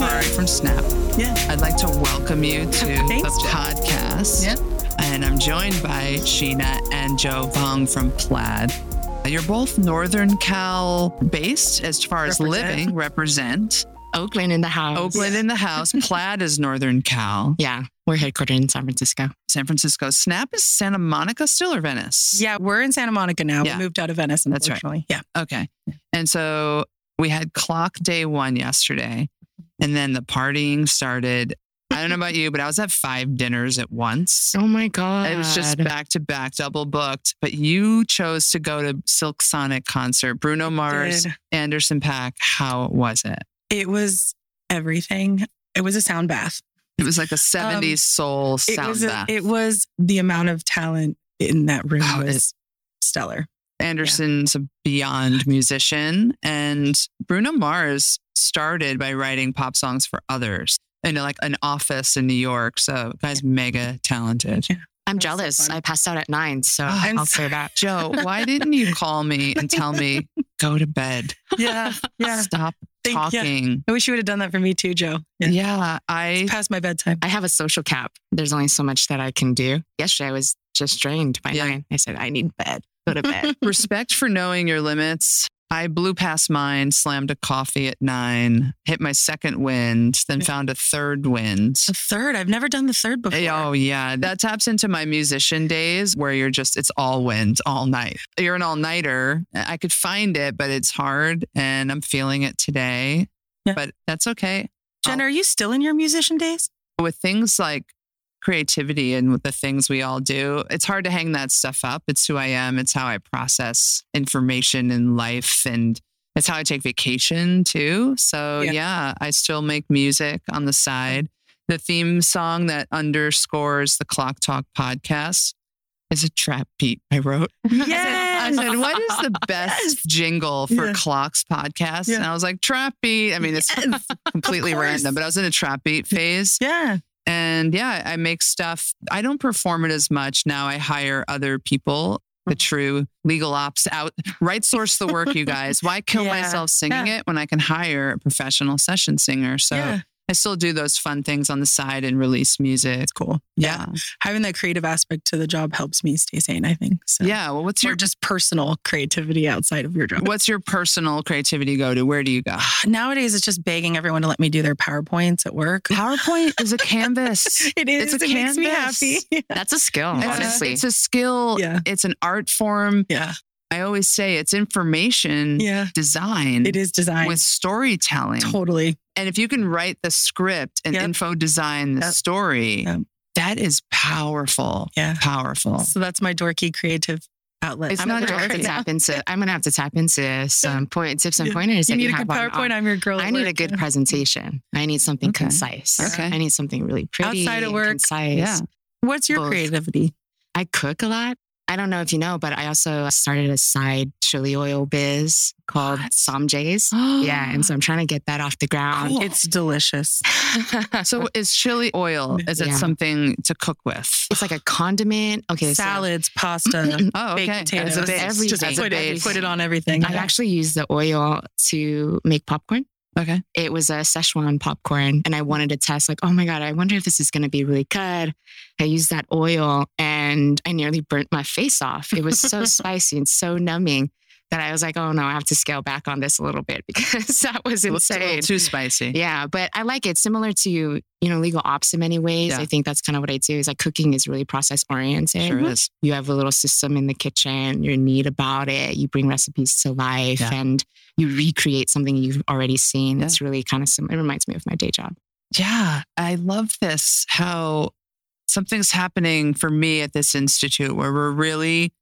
Ferrari from Snap. Yeah. I'd like to welcome you to Thanks, the Jen. podcast. Yeah. And I'm joined by Sheena and Joe Vong from Plaid. You're both Northern Cal based as far as Represent. living, represent. Oakland in the house. Oakland in the house. Plaid is Northern Cal. Yeah, we're headquartered in San Francisco. San Francisco. Snap is Santa Monica still or Venice? Yeah, we're in Santa Monica now. Yeah. We moved out of Venice, That's right. Yeah. Okay. And so we had CLOC day one yesterday, and then the partying started. I don't know about you, but I was at five dinners at once. Oh my god! It was just back to back, double booked. But you chose to go to Silk Sonic concert, Bruno Mars, Did. Anderson Paak. How was it? It was everything. It was a sound bath. It was like a 70s soul Um, It sound was a- bath. it was the amount of talent in that room Wow, was stellar. Anderson's a beyond musician, and Bruno Mars started by writing pop songs for others in like an office in New York. So, guy's mega talented. I'm That's so jealous. fun. I passed out at nine, so Oh, I'm I'll say that. Joe, why didn't you call me and tell me go to bed? Yeah. Yeah. Stop Thank- yeah. talking. I wish you would have done that for me too, Joe. Yeah, I Past my bedtime. I have a social cap. There's only so much that I can do. Yesterday, I was just drained by Yeah. nine. I said, I need bed. Go to bed. respect for knowing your limits. I blew past mine, slammed a coffee at nine, hit my second wind, then mm. found a third wind. A third. I've never done the third eh, before. Oh, yeah. That taps into my musician days where you're just, it's all wind all night. You're an all nighter. I could find it, but it's hard and I'm feeling it today. Yeah. But that's okay. Jen, are you still in your musician days? With things like creativity and with the things we all do, it's hard to hang that stuff up. It's who I am, it's how I process information in life and it's how I take vacation too. So, Yeah. yeah, I still make music on the side. The theme song that underscores the CLOC Talk podcast is a trap beat I wrote. Yes. I said, what is the best jingle for Yeah. CLOC's podcast? Yeah. And I was like, trap beat. I mean, it's Yes, completely random, but I was in a trap beat phase. Yeah. And yeah, I make stuff. I don't perform it as much now. I hire other people, the mm. true legal ops out. Right source the work, you guys. Why kill Yeah, myself singing yeah. it when I can hire a professional session singer? So yeah. I still do those fun things on the side and release music. It's cool. Yeah. Having that creative aspect to the job helps me stay sane, I think. So. Yeah. Well, what's Or your just personal creativity outside of your job. what's your personal creativity go to? Where do you go? Nowadays, it's just begging everyone to let me do their PowerPoints at work. PowerPoint is a canvas. It is. It's a it makes me canvas. happy. That's a skill, It's a- honestly. it's a skill. Yeah. It's an art form. yeah. I always say it's information Yeah. design It is design with storytelling. totally. And if you can write the script and Yep. info design the Yep. story, Yep. that is powerful. Yeah. Powerful. So that's my dorky creative outlet. It's I'm not gonna have to tap into. I'm gonna have to tap into some point tips and Yeah. pointers. You need you a good PowerPoint. I'm your girl. I need a work. good presentation. I need something Okay. concise. Okay. I need something really pretty. Outside of work. concise. Yeah. What's your Both. creativity? I cook a lot. I don't know if you know, but I also started a side chili oil biz called What? Som Yeah, and so I'm trying to get that off the ground. Cool. It's delicious. So is chili oil, is it Yeah. something to cook with? it's like a condiment. Okay, so Salads, pasta, Oh, okay. baked potatoes. As a base. Everything. Just put it, put it on everything. I actually use the oil to make popcorn. Okay. It was a Szechuan popcorn, and I wanted to test, like, oh my God, I wonder if this is going to be really good. I used that oil and I nearly burnt my face off. It was so spicy and so numbing that I was like, oh no, I have to scale back on this a little bit because that was It's a little insane. too spicy. Yeah, but I like it. Similar to you know legal ops in many ways. Yeah. I think that's kind of what I do. Is like cooking is really process oriented. Sure is. You have a little system in the kitchen. You're neat about it. You bring recipes to life, Yeah. and you recreate something you've already seen. Yeah. It's really kind of similar. It reminds me of my day job. Yeah, I love this how something's happening for me at this institute where we're really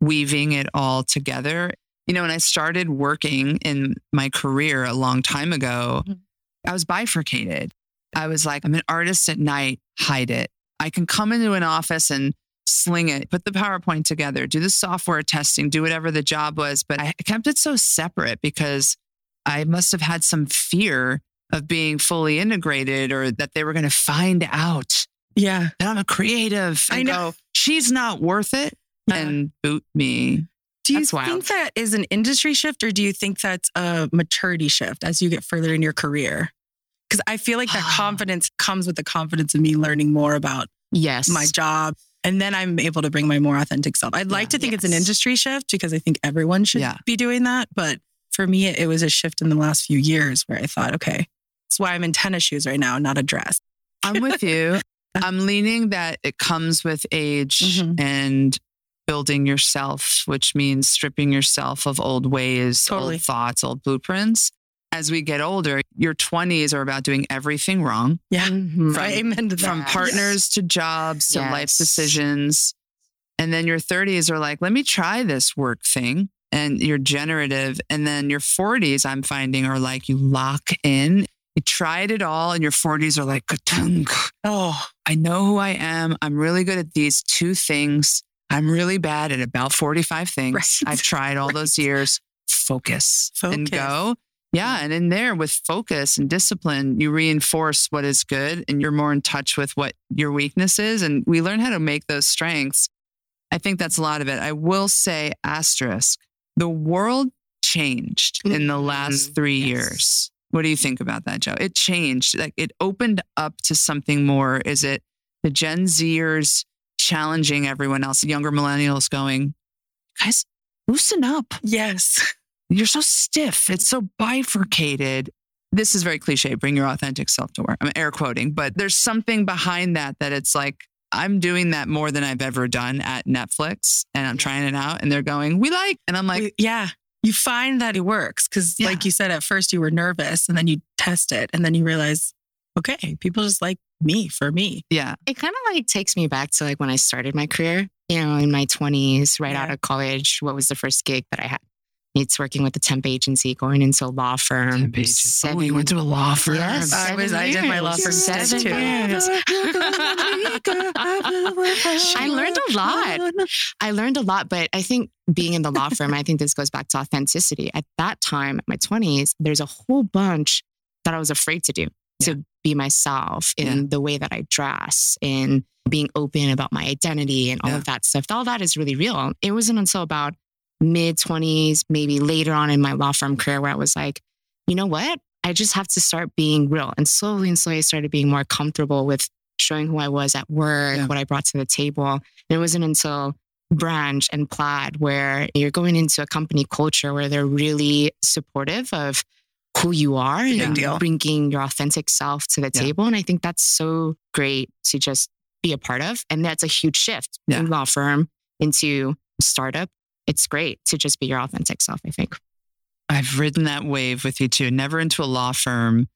weaving it all together. You know, when I started working in my career a long time ago, Mhm. I was bifurcated. I was like, I'm an artist at night, hide it. I can come into an office and sling it, put the PowerPoint together, do the software testing, do whatever the job was. But I kept it so separate because I must have had some fear of being fully integrated or that they were going to find out yeah. that I'm a creative I know. go, she's not worth it and boot me. Do you think that is an industry shift or do you think that's a maturity shift as you get further in your career? Because I feel like that confidence comes with the confidence of me learning more about Yes. my job. And then I'm able to bring my more authentic self. I'd like to think it's an industry shift because I think everyone should Yeah. be doing that. But for me, it was a shift in the last few years where I thought, okay, that's why I'm in tennis shoes right now, not a dress. I'm with you. I'm leaning that it comes with age Mhm. and building yourself, which means stripping yourself of old ways, Totally. old thoughts, old blueprints. As we get older, your 20s are about doing everything wrong Yeah. Mhm. Right. Amen to that. from Yes. partners to jobs to life decisions. And then your 30s are like, let me try this work thing. And you're generative. And then your 40s, I'm finding, are like you lock in. You tried it all, and your 40s are like. Oh, I know who I am. I'm really good at these two things. I'm really bad at about 45 things. Right. I've tried all those years. Focus, and go. Yeah. And in there with focus and discipline, you reinforce what is good and you're more in touch with what your weakness is. And we learn how to make those strengths. I think that's a lot of it. I will say, asterisk, the world changed in the last Mhm. three Yes. years. What do you think about that, Joe? It changed. Like it opened up to something more. Is it the Gen Zers challenging everyone else, younger millennials going, guys, loosen up. yes. You're so stiff. It's so bifurcated. This is very cliche. Bring your authentic self to work. I'm air quoting, but there's something behind that that it's like, I'm doing that more than I've ever done at Netflix and I'm trying it out. And they're going, we like, and I'm like, yeah. You find that it works because, Yeah. like you said, at first you were nervous and then you test it and then you realize, okay, people just like me for me. yeah, It kind of like takes me back to like when I started my career, you know, in my 20s, right Yeah. out of college. What was the first gig that I had? It's working with a temp agency, going into a law firm. Oh, you went to a law firm. Yes, I was- I did my law firm years. test, too. Years. I learned a lot. I learned a lot, but I think being in the law firm, I think this goes back to authenticity. At that time, my 20s, there's a whole bunch that I was afraid to do to be myself in Yeah. the way that I dress, in being open about my identity and all Yeah. of that stuff. All that is really real. It wasn't until about mid 20s, maybe later on in my law firm career, where I was like, you know what? I just have to start being real. And slowly and slowly, I started being more comfortable with showing who I was at work, Yeah. what I brought to the table. And it wasn't until Branch and Plaid where you're going into a company culture where they're really supportive of who you are Big and deal. bringing your authentic self to the Yeah. table. And I think that's so great to just be a part of. And that's a huge shift Yeah. from law firm into startup. It's great to just be your authentic self, I think. I've ridden that wave with you too. Never into a law firm.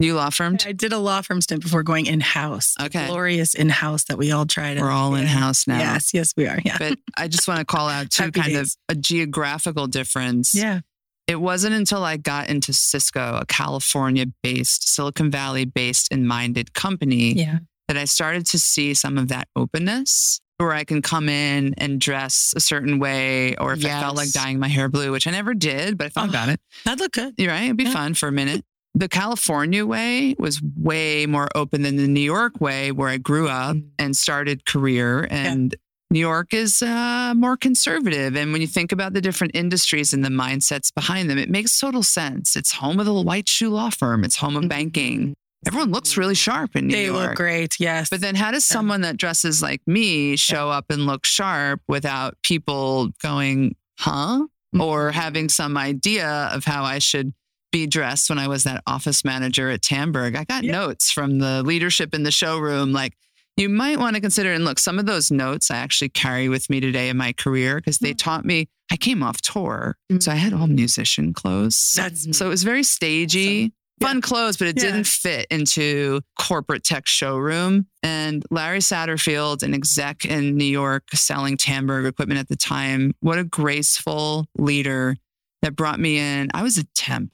You law firm? I did a law firm stint before going in house. Okay. Glorious in house that we all tried. To We're all in house now. Yes, yes, we are. Yeah. But I just want to call out two Happy kind of a geographical difference. Yeah. It wasn't until I got into Cisco, a California based, Silicon Valley based and minded company, Yeah. that I started to see some of that openness where I can come in and dress a certain way, or if I felt like dyeing my hair blue, which I never did, but I thought Oh. about it. That'd look good. You're right. It'd be Yeah. fun for a minute. The California way was way more open than the New York way, where I grew up Mm. and started career. And New York is uh, more conservative. And when you think about the different industries and the mindsets behind them, it makes total sense. It's home of the white shoe law firm. It's home of banking. Everyone looks really sharp in New They York. They look great. Yes. But then, how does someone that dresses like me show up and look sharp without people going, huh? Or Mm-hmm. having some idea of how I should be dressed when I was that office manager at Tandberg? I got Yeah. notes from the leadership in the showroom like, you might want to consider. And look, some of those notes I actually carry with me today in my career because they Mm. taught me. I came off tour, so I had all musician clothes. That's So it was very stagey, Yeah. fun clothes, but it Yeah. didn't fit into corporate tech showroom. And Larry Satterfield, an exec in New York selling Tandberg equipment at the time, what a graceful leader that brought me in. I was a temp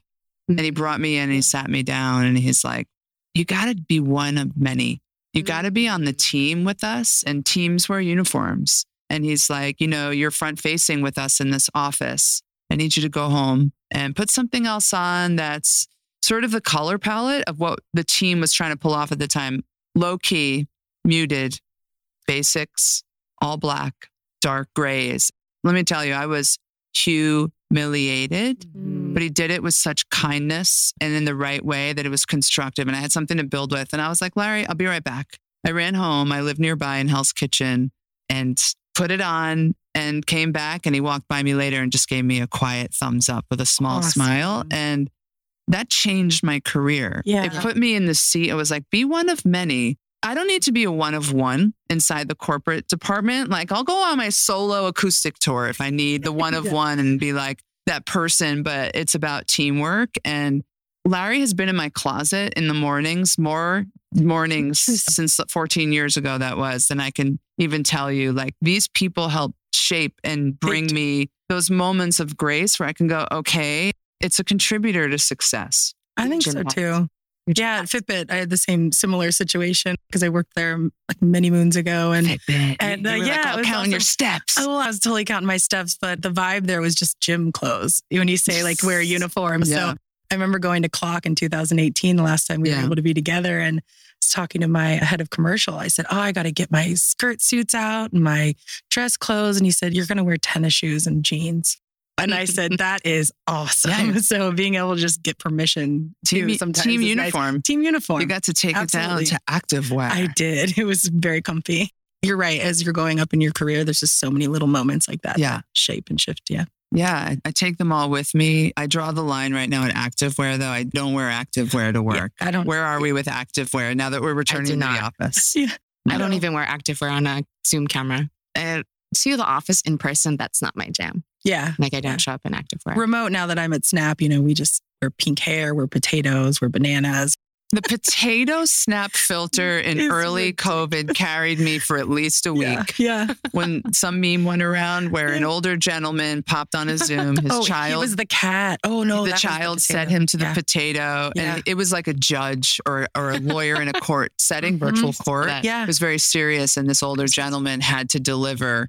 and he brought me in and he sat me down and he's like, you got to be one of many. You mm-hmm. got to be on the team with us and teams wear uniforms. And he's like, you know, you're front facing with us in this office. I need you to go home and put something else on that's sort of the color palette of what the team was trying to pull off at the time. Low key, muted, basics, all black, dark grays. Let me tell you, I was humiliated, Mm. but he did it with such kindness and in the right way that it was constructive. And I had something to build with. And I was like, Larry, I'll be right back. I ran home. I lived nearby in Hell's Kitchen and put it on and came back. And he walked by me later and just gave me a quiet thumbs up with a small Awesome. smile. And that changed my career. Yeah. It put me in the seat. It was like, be one of many. I don't need to be a one of one inside the corporate department. Like, I'll go on my solo acoustic tour if I need the one of one and be like that person, but it's about teamwork. And Larry has been in my closet in the mornings, more mornings since 14 years ago, that was, than I can even tell you. Like, these people help shape and bring me those moments of grace where I can go, okay, it's a contributor to success. I think so too. Yeah, at Fitbit, I had the same similar situation because I worked there like many moons ago, and Fitbit. And, uh, yeah, like, it I'll was count your awesome. steps. oh, I was totally counting my steps, but the vibe there was just gym clothes. When you say like wear a uniform, Yeah. so I remember going to CLOC in 2018, the last time we Yeah. were able to be together, and I was talking to my head of commercial. I said, "Oh, I got to get my skirt suits out and my dress clothes," and he said, "You're going to wear tennis shoes and jeans." And I said, "That is awesome." Yeah. So being able to just get permission team, to sometimes team is nice. uniform. team uniform. You got to take Absolutely. it down to active wear. I did. It was very comfy. You're right. As you're going up in your career, there's just so many little moments like that. Yeah. that shape and shift. Yeah. Yeah, I, I take them all with me. I draw the line right now at active wear, though. I don't wear active wear to work. I don't. Where are we with active wear now that we're returning to the office? Yeah. I don't even wear activewear on a Zoom camera. Uh, to the office in person, that's not my jam. Yeah. Like I don't Yeah. show up in activewear. Remote now that I'm at Snap, you know, we just we're pink hair, we're potatoes, we're bananas. The potato snap filter in It's early ridiculous. COVID carried me for at least a week. Yeah. yeah. When some meme went around where an older gentleman popped on a Zoom, his oh, he child was the cat. Oh no, the that was child set him to the Yeah. potato Yeah. and it was like a judge or, or a lawyer in a court setting virtual Mhm. court Yeah. it was very serious and this older gentleman had to deliver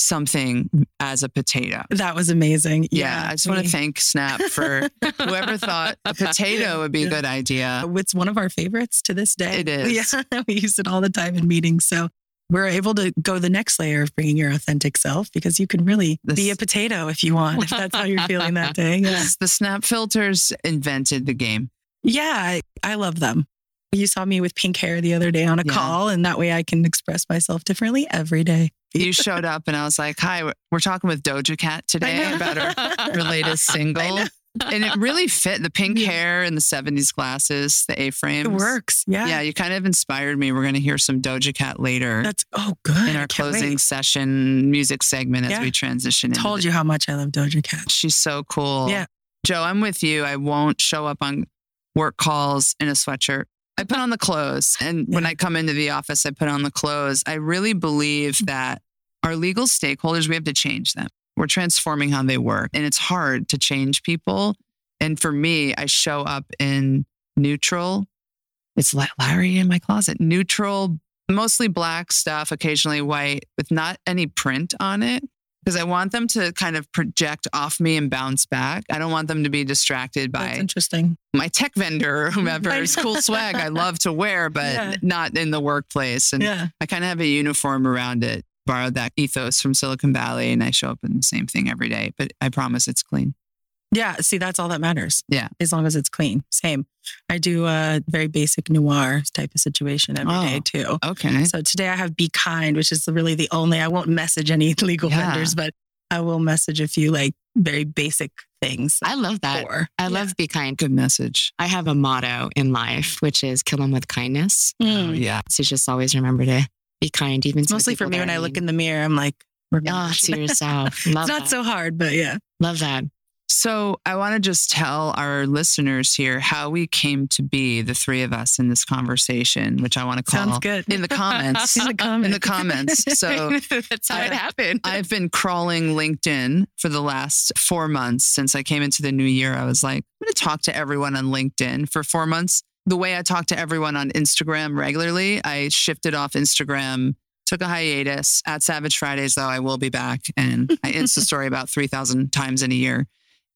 something as a potato That was amazing. yeah, i just want to thank snap for whoever thought a potato would be a good idea uh, It's one of our favorites to this day. It is. Yeah, we use it all the time in meetings. So we're able to go the next layer of bringing your authentic self because you can really This- be a potato if you want, if that's how you're feeling that day. Yeah. the snap filters invented the game Yeah, I, I love them. You saw me with pink hair the other day on a Yeah. call, and that way I can express myself differently every day. you showed up and i was like hi we're- talking with doja cat today about her her latest single. And it really fit the pink Yeah. hair and the 70s glasses, the A frames. It works. Yeah. Yeah, you kind of inspired me. We're going to hear some Doja Cat later That's oh good. in our closing wait. session music segment as we transition. into Told the- you how much I love Doja Cat. She's so cool. Yeah. Joe, I'm with you. I won't show up on work calls in a sweatshirt. I put on the clothes. And when I come into the office, I put on the clothes. I really believe mm-hmm. that our legal stakeholders, we have to change them. We're transforming how they work. And it's hard to change people. And for me, I show up in neutral. It's Larry in my closet, neutral, mostly black stuff, occasionally white, with not any print on it because I want them to kind of project off me and bounce back. I don't want them to be distracted That's by interesting. my tech vendor or whomever. I It's cool swag I love to wear, but Yeah. not in the workplace. And Yeah. I kind of have a uniform around it. Borrowed that ethos from Silicon Valley, and I show up in the same thing every day. But I promise it's clean. Yeah. See, that's all that matters. Yeah. As long as it's clean. Same. I do a very basic noir type of situation every day Oh. too. Okay. So today I have Be Kind, which is really the only, I won't message any legal Yeah. vendors, but I will message a few like very basic things. I love that. for. I Yeah. love be kind. Good message. I have a motto in life, which is kill them with kindness. Oh, Mm. yeah. So just always remember to be kind, even It's mostly for me when I look in the mirror, I'm like, remember. Oh, to yourself. Love it's not that. so hard, but yeah. Love that. So I want to just tell our listeners here how we came to be the three of us in this conversation, which I want to call Sounds good. in the comments. In the comments. in the comments. So that's how it happened. I've been crawling LinkedIn for the last four months since I came into the new year. I was like, I'm going to talk to everyone on LinkedIn for four months. The way I talk to everyone on Instagram regularly, I shifted off Instagram, took a hiatus. At Savage Fridays, though, I will be back. And I Insta story about 3,000 times in a year.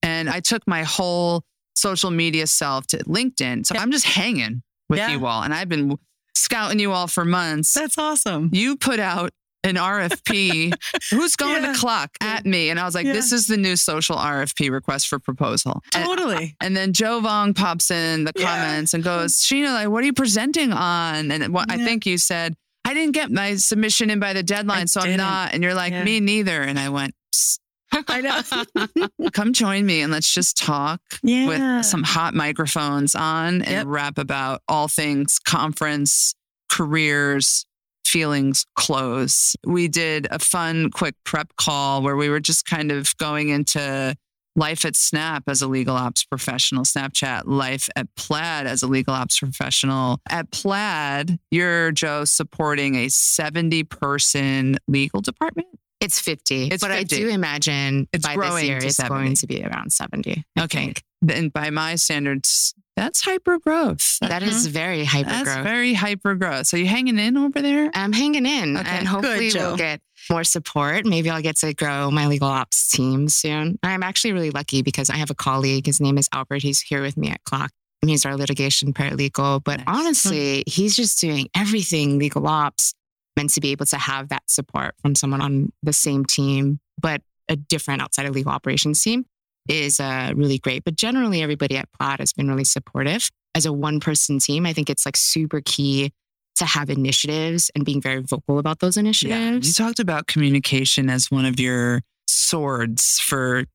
And I took my whole social media self to LinkedIn. So I'm just hanging with Yeah. you all. And I've been scouting you all for months. That's awesome. You put out an RFP. Who's going Yeah. to CLOC at me? And I was like, Yeah. this is the new social RFP request for proposal. Totally. and then Joe Vong pops in the Yeah. comments and goes, Sheena, like, what are you presenting on? And what, I think you said, I didn't get my submission in by the deadline, I so I'm didn't. not. And you're like, Yeah. me neither. And I went, "Psst, I know. come join me and let's just talk yeah. with some hot microphones on and Yep. rap about all things conference, careers, feelings, close. We did a fun, quick prep call where we were just kind of going into life at Snap as a legal ops professional, Snapchat life at Plaid as a legal ops professional. At Plaid, you're Joe supporting a 70 person legal department. It's 50. It's but 50. I do imagine It's by growing this year it's 70. going to be around 70. I Okay. think. And by my standards, that's hyper growth. That is uh-huh. very hyper That's growth. very hyper growth. So you hanging in over there? I'm hanging in Okay, and hopefully Joe. we'll get more support. Maybe I'll get to grow my legal ops team soon. I'm actually really lucky because I have a colleague. His name is Albert. He's here with me at CLOC. He's our litigation paralegal. But Nice. Hmm. honestly, he's just doing everything legal ops meant to be able to have that support from someone on the same team, but a different outside of legal operations team is uh, really great. But generally, everybody at Plaid has been really supportive. As a one person team, I think it's like super key to have initiatives and being very vocal about those initiatives. You talked about communication as one of your swords for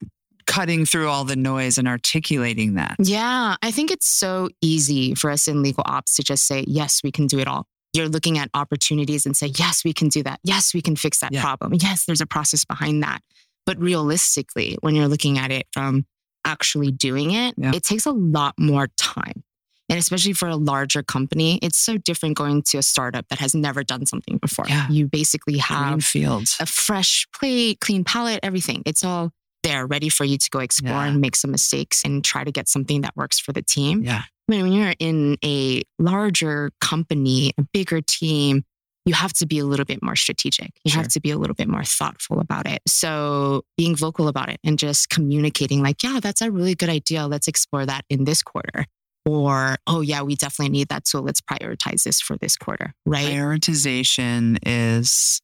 cutting through all the noise and articulating that. Yeah, I think it's so easy for us in legal ops to just say, yes, we can do it all. You're looking at opportunities and say, yes, we can do that. Yes, we can fix that Yeah. problem. Yes, there's a process behind that. But realistically, when you're looking at it from actually doing it, Yeah. it takes a lot more time. And especially for a larger company, it's so different going to a startup that has never done something before. Yeah. You basically have Greenfield. a fresh plate, clean palette, everything. It's all there ready for you to go explore Yeah. and make some mistakes and try to get something that works for the team. Yeah. I mean, when you're in a larger company, a bigger team, you have to be a little bit more strategic. You Sure. have to be a little bit more thoughtful about it. So being vocal about it and just communicating like, yeah, that's a really good idea. Let's explore that in this quarter. Or, oh yeah, we definitely need that. So let's prioritize this for this quarter. Right. Prioritization is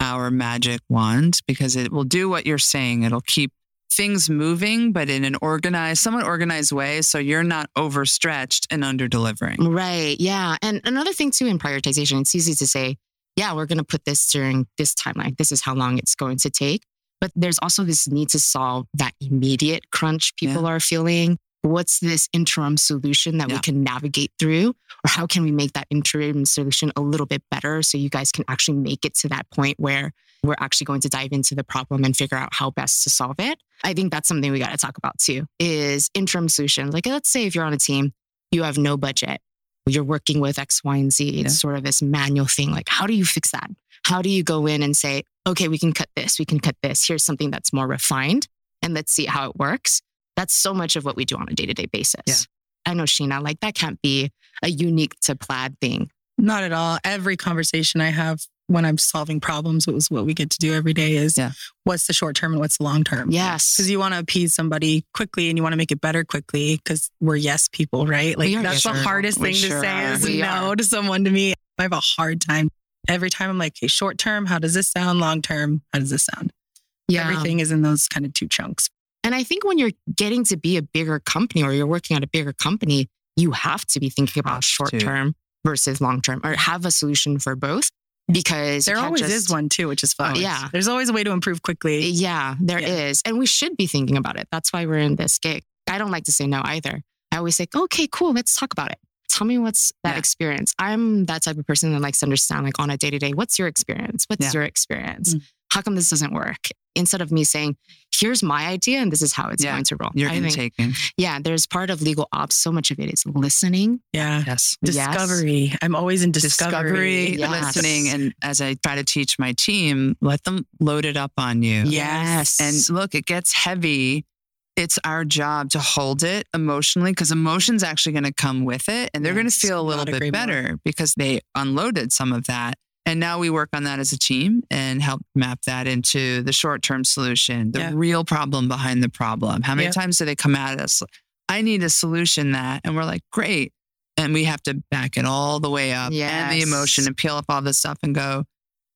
our magic wand because it will do what you're saying. It'll keep things moving, but in an organized, somewhat organized way. So you're not overstretched and under delivering. Right. Yeah. And another thing too in prioritization, it's easy to say, yeah, we're going to put this during this timeline. This is how long it's going to take. But there's also this need to solve that immediate crunch people are feeling. What's this interim solution that Yeah. we can navigate through? Or how can we make that interim solution a little bit better so you guys can actually make it to that point where we're actually going to dive into the problem and figure out how best to solve it? I think that's something we got to talk about too is interim solutions. Like let's say if you're on a team, you have no budget, you're working with X, Y, and Z. It's Yeah. sort of this manual thing. Like, how do you fix that? How do you go in and say, okay, we can cut this, we can cut this. Here's something that's more refined, and let's see how it works. That's so much of what we do on a day to day basis. Yeah. I know, Sheena, like that can't be a unique to plaid thing. Not at all. Every conversation I have when I'm solving problems, it was what we get to do every day is Yeah. what's the short term and what's the long term. Yes. Because you want to appease somebody quickly and you want to make it better quickly because we're yes people, right? Like that's yes the people. hardest We thing to sure say are. is We no are. to someone to me. I have a hard time. Every time I'm like, okay, short term, how does this sound? Long term, how does this sound? Yeah. Everything is in those kind of two chunks. And I think when you're getting to be a bigger company or you're working at a bigger company, you have to be thinking about short term versus long term or have a solution for both because There always just- is one too, which is fun. Oh, yeah. There's always a way to improve quickly. Yeah, there is, Yeah. And we should be thinking about it. That's why we're in this gig. I don't like to say no either. I always say, okay, cool, let's talk about it. Tell me what's that Yeah. experience. I'm that type of person that likes to understand, like on a day to day, what's your experience? What's Yeah. your experience? Mm. How come this doesn't work? Instead of me saying, here's my idea and this is how it's Yeah. going to roll. You're I think, intaking. yeah, there's part of legal ops. So much of it is listening. Yeah. Yes. Yes. Discovery. I'm always in discovery. discovery, Yes. listening, and as I try to teach my team, let them load it up on you. Yes. And look, it gets heavy. It's our job to hold it emotionally because emotion's actually going to come with it and they're going to feel a little not bit agree more. better because they unloaded some of that. And now we work on that as a team and help map that into the short term solution, the Yeah. real problem behind the problem. How many Yep. times do they come at us? I need a solution that, and we're like, great. And we have to back it all the way up and the emotion and peel up all this stuff and go,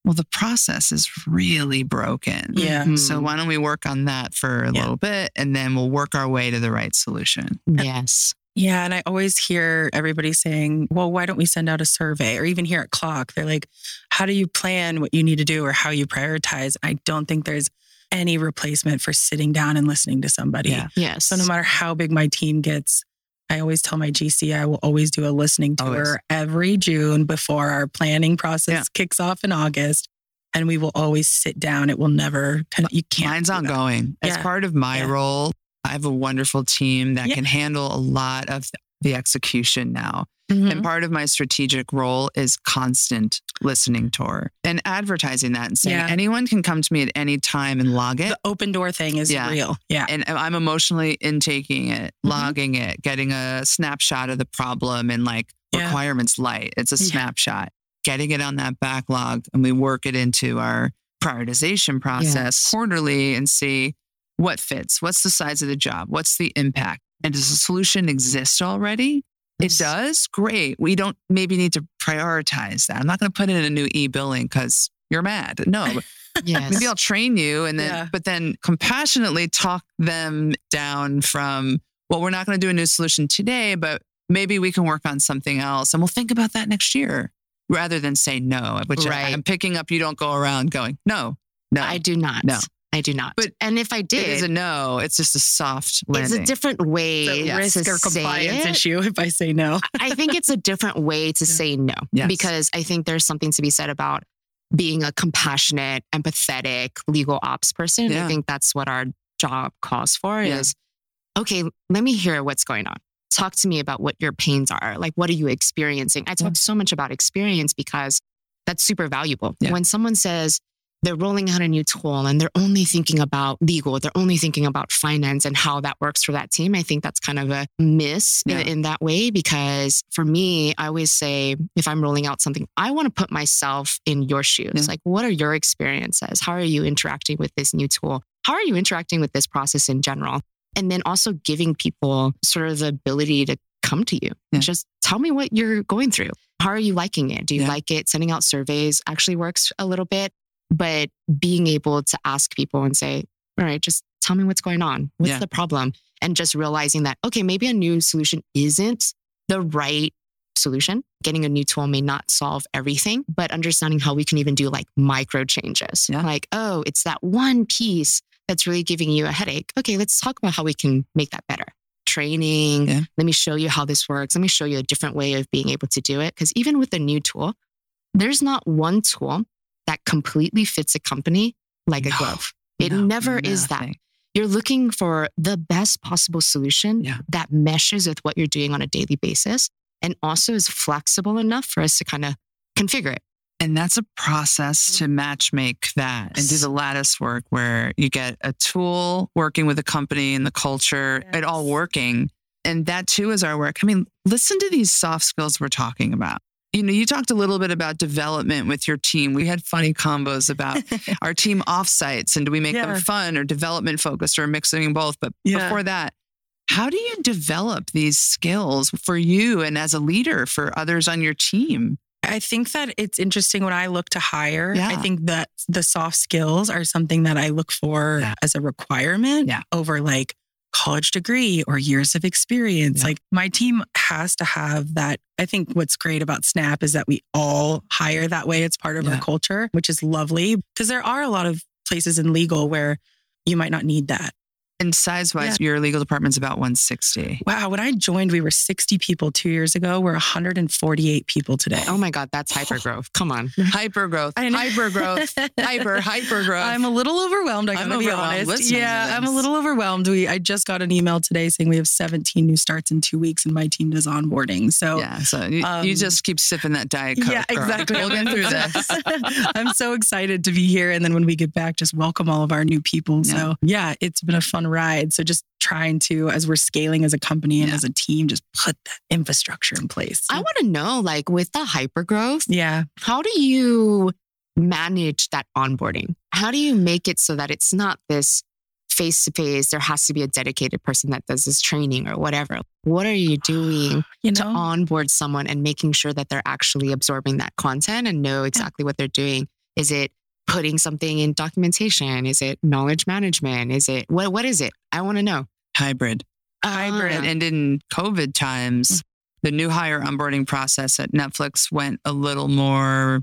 well, the process is really broken. Yeah. So why don't we work on that for a Yeah. little bit and then we'll work our way to the right solution? Yes. Yeah. And I always hear everybody saying, well, why don't we send out a survey? Or even here at CLOC, they're like, how do you plan what you need to do or how you prioritize? I don't think there's any replacement for sitting down and listening to somebody. Yeah. Yes. So no matter how big my team gets, I always tell my GC I will always do a listening tour Always. every June before our planning process Yeah. kicks off in August. And we will always sit down. It will never you can't. Mine's do that. ongoing. As Yeah. part of my Yeah. role, I have a wonderful team that Yeah. can handle a lot of the execution now. Mhm. And part of my strategic role is constant listening tour and advertising that and saying Yeah. anyone can come to me at any time and log it. The open door thing is Yeah. real. Yeah. and I'm emotionally intaking it, Mhm. logging it, getting a snapshot of the problem and like Yeah. requirements light. It's a snapshot, getting it on that backlog, and we work it into our prioritization process quarterly and see what fits, what's the size of the job, what's the impact, and does the solution exist already? It does. Great. We don't maybe need to prioritize that. I'm not going to put in a new e billing because you're mad. No, Yes. maybe I'll train you and then, Yeah. but then compassionately talk them down from, well, we're not going to do a new solution today, but maybe we can work on something else and we'll think about that next year rather than say no, which I- I'm picking up. You don't go around going, no, no. I do not. No. I do not. But and if I it did, is a no. It's just a soft it's a different way It's a to risk or compliance it. issue if I say no. I think it's a different way to Yeah. say no Yes. because I think there's something to be said about being a compassionate, empathetic legal ops person. Yeah. I think that's what our job calls for Yeah. is okay, let me hear what's going on. Talk to me about what your pains are. Like, what are you experiencing? I talk so much about experience because that's super valuable. When someone says they're rolling out a new tool and they're only thinking about legal, they're only thinking about finance and how that works for that team, I think that's kind of a miss in- Yeah. in, that way. Because for me, I always say if I'm rolling out something, I want to put myself in your shoes. Yeah. Like, what are your experiences? How are you interacting with this new tool? How are you interacting with this process in general? And then also giving people sort of the ability to come to you. Yeah. Just tell me what you're going through. How are you liking it? Do you Yeah. like it? Sending out surveys actually works a little bit, but being able to ask people and say, all right, just tell me what's going on. What's Yeah. the problem? And just realizing that, okay, maybe a new solution isn't the right solution. Getting a new tool may not solve everything, but understanding how we can even do like micro changes. Yeah. Like, oh, it's that one piece that's really giving you a headache. Okay, let's talk about how we can make that better. Training. Yeah. Let me show you how this works. Let me show you a different way of being able to do it. Because even with a new tool, there's not one tool that completely fits a company like a glove. It No, never is that. You're looking for the best possible solution Yeah. that meshes with what you're doing on a daily basis and also is flexible enough for us to kind of configure it. And that's a process to mm-hmm. match make that and do the lattice work where you get a tool working with a company and the culture, it all working. And that too is our work. I mean, listen to these soft skills we're talking about. You know, you talked a little bit about development with your team. We had funny combos about our team offsites and do we make Yeah. them fun or development focused or mixing both? But Yeah. before that, how do you develop these skills for you and as a leader for others on your team? I think that it's interesting when I look to hire. I think that the soft skills are something that I look for Yeah. as a requirement Yeah. over like college degree or years of experience. Yeah. Like my team has to have that. I think what's great about Snap is that we all hire that way. It's part of Yeah. our culture, which is lovely because there are a lot of places in legal where you might not need that. And size wise, your legal department's about 160. Wow, when I joined, we were 60 people two years ago. We're 148 people today. Oh my God, that's hypergrowth. Come on. Hyper growth, hyper growth, hyper, hyper growth. I'm a little overwhelmed. I I'm gotta be honest. Yeah, I'm a little overwhelmed. We I just got an email today saying we have 17 new starts in two weeks, and my team does onboarding. So yeah, so you, you um, just keep sipping that Diet Coke. yeah, girl. exactly. We'll get through this. I'm so excited to be here, and then when we get back, just welcome all of our new people. So yeah, it's been a fun ride. So just trying to, as we're scaling as a company and Yeah. as a team, just put that infrastructure in place. I want to know, like, with the hyper growth, yeah. how do you manage that onboarding? How do you make it so that it's not this face to face? There has to be a dedicated person that does this training or whatever. What are you doing You to know, onboard someone and making sure that they're actually absorbing that content and know exactly what they're doing Is it putting something in documentation? Is it knowledge management? Is it what what is it? I want to know. Hybrid. Hybrid. Ah. And, in COVID times, the new hire onboarding process at Netflix went a little more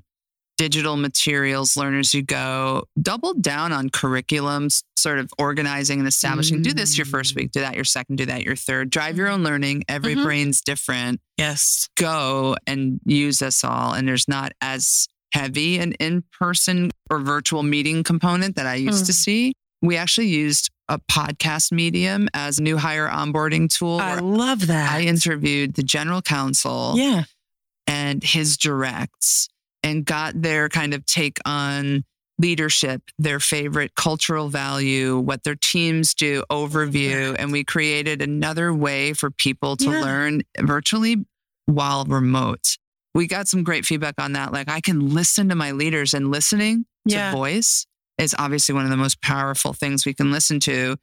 digital materials, learn as you go, doubled down on curriculums, sort of organizing and establishing. Do this your first week, do that your second, do that your third. Drive your own learning. Every Mhm. brain's different. yes. Go and use us all. And there's not as heavy an in person or virtual meeting component that I used to Mm. see. We actually used a podcast medium as a new hire onboarding tool. I love that. I interviewed the general counsel yeah. and his directs and got their kind of take on leadership, their favorite cultural value, what their teams do, overview. And we created another way for people to Yeah. learn virtually while remote. We got some great feedback on that. Like, I can listen to my leaders, and listening to voice is obviously one of the most powerful things we can listen to.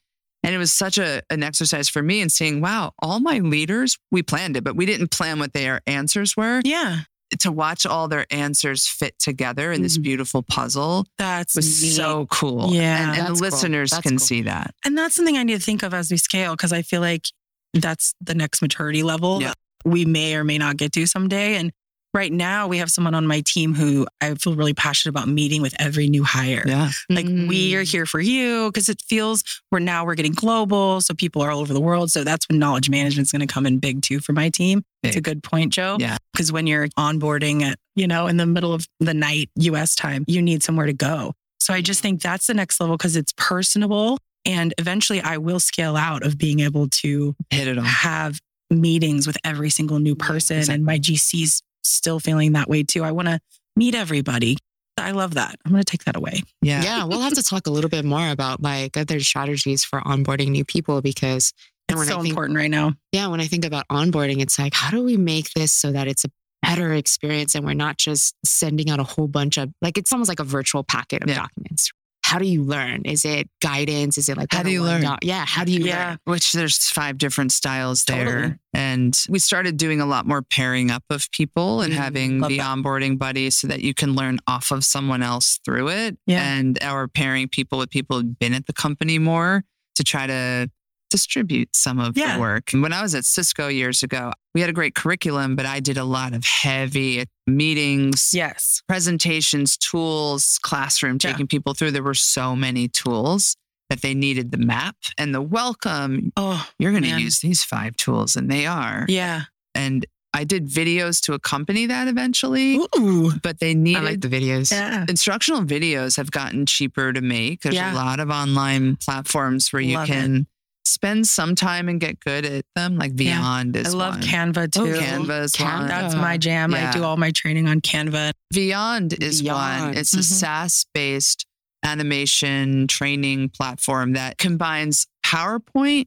And it was such a, an exercise for me in seeing, wow, all my leaders, we planned it, but we didn't plan what their answers were. Yeah. To watch all their answers fit together in this Mhm. beautiful puzzle That's was neat. so cool. Yeah. And, and the That's cool. listeners can cool. see that. And that's something I need to think of as we scale because I feel like that's the next maturity level Yeah. that we may or may not get to someday. And right now, we have someone on my team who I feel really passionate about meeting with every new hire. Yeah. Like we are Mm. here for you because it feels we're now we're getting global, so people are all over the world. So that's when knowledge management is going to come in big too for my team. It's a good point, Joe. Yeah. Because when you're onboarding at you know in the middle of the night U.S. time, you need somewhere to go. So I just think that's the next level because it's personable, and eventually I will scale out of being able to Hit it all. have meetings with every single new Yeah, person, exactly. and my GC's still feeling that way too. I want to meet everybody. I love that. I'm going to take that away. Yeah. Yeah, we'll have to talk a little bit more about like other strategies for onboarding new people because and It's when so I think important right now. yeah, when I think about onboarding, it's like how do we make this so that it's a better experience and we're not just sending out a whole bunch of like it's almost like a virtual packet of Yeah. documents. How do you learn? Is it guidance? Is it like How do you learn? Yeah, how do you Yeah. learn? Which there's five different styles there. Totally. And we started doing a lot more pairing up of people and Mm, having love the that. onboarding buddy so that you can learn off of someone else through it. Yeah. And our pairing people with people who've been at the company more to try to distribute some of Yeah. the work. And when I was at Cisco years ago, we had a great curriculum, but I did a lot of heavy meetings, Yes. presentations, tools, classroom, Yeah. taking people through. There were so many tools that they needed the map and the welcome. Oh, You're going to use these five tools, and they are. yeah. And I did videos to accompany that eventually, Ooh. but they I needed like the videos. Yeah. instructional videos have gotten cheaper to make. There's Yeah. a lot of online platforms where you Love it. Can spend some time and get good at them. Like Yeah. Vyond is I love one. Canva too. Oh, Canva is Canva. one. That's my jam. I do all my training on Canva. Vyond is one. It's a Mhm. SaaS based animation training platform that combines PowerPoint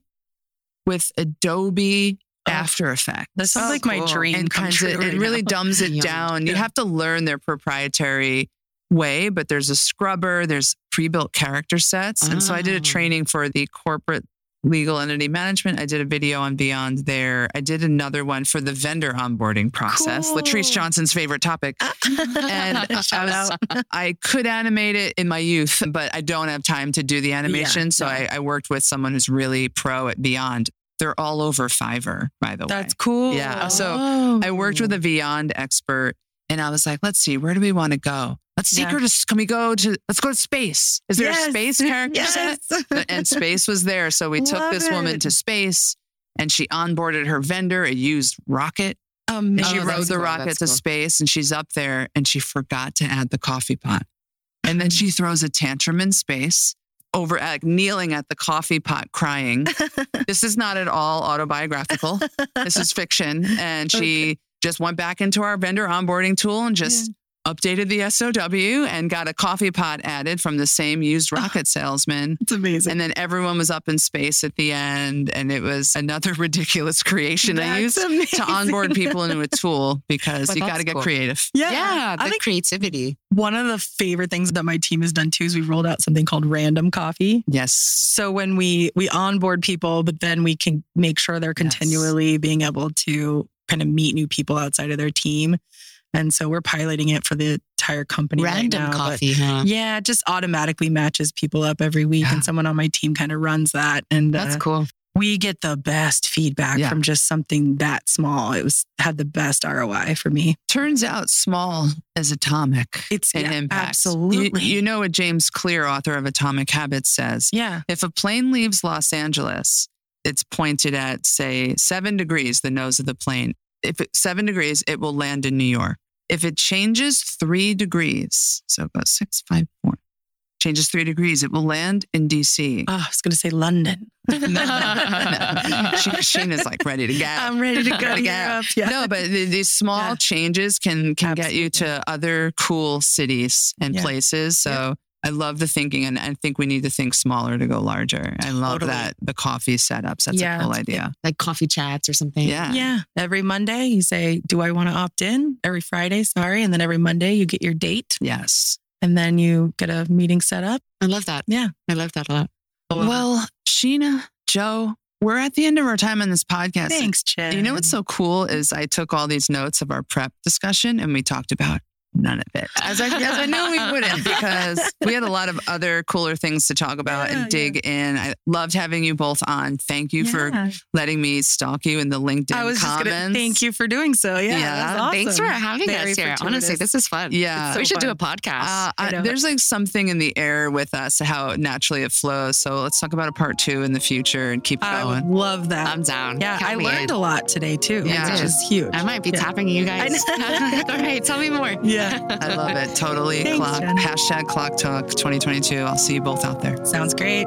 with Adobe Oh, After Effects. This sounds Oh, like my dream and come kinds true it right really now. dumbs it Vyond. down. You have to learn their proprietary way, but there's a scrubber, there's pre-built character sets. And so I did a Ah. training for the corporate legal entity management. I did a video on Vyond there. I did another one for the vendor onboarding process, Latrice Johnson's favorite topic. Uh. And I was-. I could animate it in my youth, but I don't have time to do the animation. so no. I, I worked with someone who's really pro at Vyond. They're all over Fiverr, by the way. That's cool. Yeah, so Oh. I worked with a Vyond expert and I was like, let's see, where do we want to go? Let's Yeah. secret us. Can we go to, let's go to space. Is there Yes. a space character set? Yes. And space was there. So we took Love this woman to space and she onboarded her vendor, a used rocket. Um, And she Oh, rode the cool. rocket That's to cool. space and she's up there and she forgot to add the coffee pot. And then she throws a tantrum in space over like kneeling at the coffee pot crying. this is not at all autobiographical. this is fiction. And she just went back into our vendor onboarding tool and just updated the SOW and got a coffee pot added from the same used ah, rocket salesman. it's amazing. And then everyone was up in space at the end. And it was another ridiculous creation I That's used amazing. to onboard people into a tool because But you got to get cool. creative. Yeah. yeah, I the think creativity. one of the favorite things that my team has done too is we've rolled out something called random coffee. Yes. So when we we onboard people, but then we can make sure they're continually being able to kind of meet new people outside of their team. And so we're piloting it for the entire company. right Random now, but- coffee, huh? yeah, it just automatically matches people up every week. Yeah. And someone on my team kind of runs that. And That's uh, cool. we get the best feedback Yeah. from just something that small. It was had the best ROI for me. Turns out small is atomic It's an yeah, impact. absolutely. You, you know what James Clear, author of Atomic Habits, says. yeah. If a plane leaves Los Angeles, it's pointed at, say, seven degrees, the nose of the plane. If it's seven degrees, it will land in New York. If it changes three degrees, so goes six, five, four, changes three degrees, it will land in DC. Oh, ah, I was going to say London. no, no, no. She, Sheena's like ready to go. I'm ready to go Ready to go. Europe. Yeah. No, but the- these small Yeah. changes can can get you to other cool cities and Yeah. places. So I love the thinking, and I think we need to think smaller to go larger. I love Totally. that the coffee setups. That's Yeah. a cool idea. Like coffee chats or something. Yeah. Yeah. Every Monday, you say, Do I want to opt in? Every Friday, sorry. And then every Monday, you get your date Yes. and then you get a meeting set up. I love that. Yeah. I love that a lot. Oh, well, Sheena, Joe, we're at the end of our time on this podcast. Thanks, Jen. You know what's so cool is I took all these notes of our prep discussion and we talked about none of it. As I, as I knew we wouldn't because we had a lot of other cooler things to talk about Yeah, and dig in. I loved having you both on. Thank you for letting me stalk you in the LinkedIn I was just comments. going to thank you for doing so. Yeah. Yeah. that was Thanks for having Very us here. Honestly, fortuitous. this is fun. Yeah. so we should do a podcast. Uh, I I- there's like something in the air with us, how naturally it flows. So let's talk about a part two in the future and keep I would going. love that. I'm down. yeah, Count I learned in. a lot today too, Yeah. which is huge. I might be Yeah. tapping you guys. I All right, tell me more. Yeah. I love it. Totally. Thanks, CLOC, Jen. hashtag CLOC talk 2022. I'll see you both out there. Sounds great.